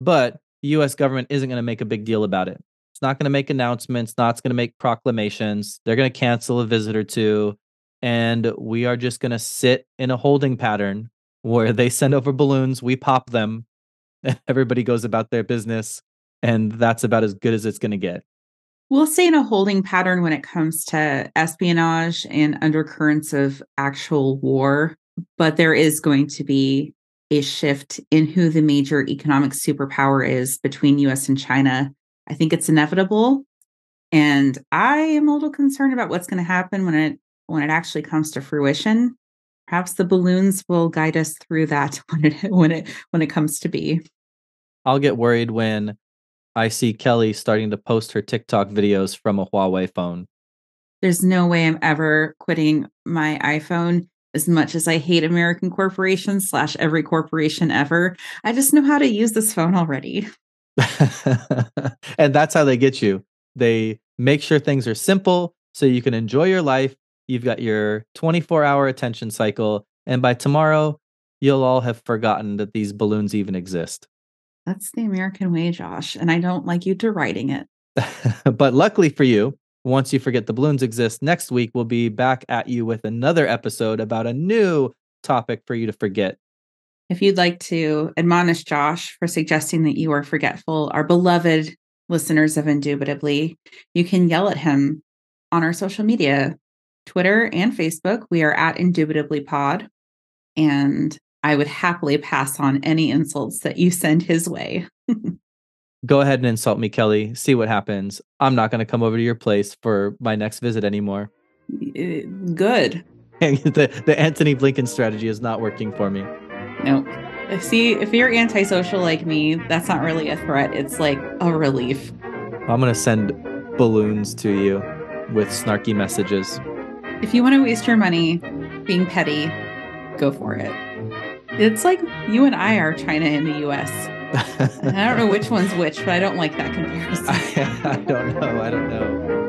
but the US government isn't going to make a big deal about it. It's not going to make announcements, not going to make proclamations. They're going to cancel a visit or two. And we are just going to sit in a holding pattern where they send over balloons, we pop them, everybody goes about their business. And that's about as good as it's going to get. We'll stay in a holding pattern when it comes to espionage and undercurrents of actual war, but there is going to be a shift in who the major economic superpower is between US and China. I think it's inevitable. And I am a little concerned about what's going to happen when it when it actually comes to fruition. Perhaps the balloons will guide us through that when it when it when it comes to be. I'll get worried when I see Kelly starting to post her TikTok videos from a Huawei phone. There's no way I'm ever quitting my iPhone as much as I hate American corporations slash every corporation ever. I just know how to use this phone already. and that's how they get you. They make sure things are simple so you can enjoy your life. You've got your 24 hour attention cycle. And by tomorrow, you'll all have forgotten that these balloons even exist. That's the American way, Josh. And I don't like you deriding it. but luckily for you, once you forget the balloons exist, next week we'll be back at you with another episode about a new topic for you to forget. If you'd like to admonish Josh for suggesting that you are forgetful, our beloved listeners of Indubitably, you can yell at him on our social media Twitter and Facebook. We are at Indubitably Pod. And I would happily pass on any insults that you send his way. Go ahead and insult me, Kelly. See what happens. I'm not going to come over to your place for my next visit anymore. Uh, good. the, the Antony Blinken strategy is not working for me. Nope. Uh, see, if you're antisocial like me, that's not really a threat. It's like a relief. I'm going to send balloons to you with snarky messages. If you want to waste your money being petty, go for it. It's like you and I are China in the US. I don't know which one's which, but I don't like that comparison. I, I don't know. I don't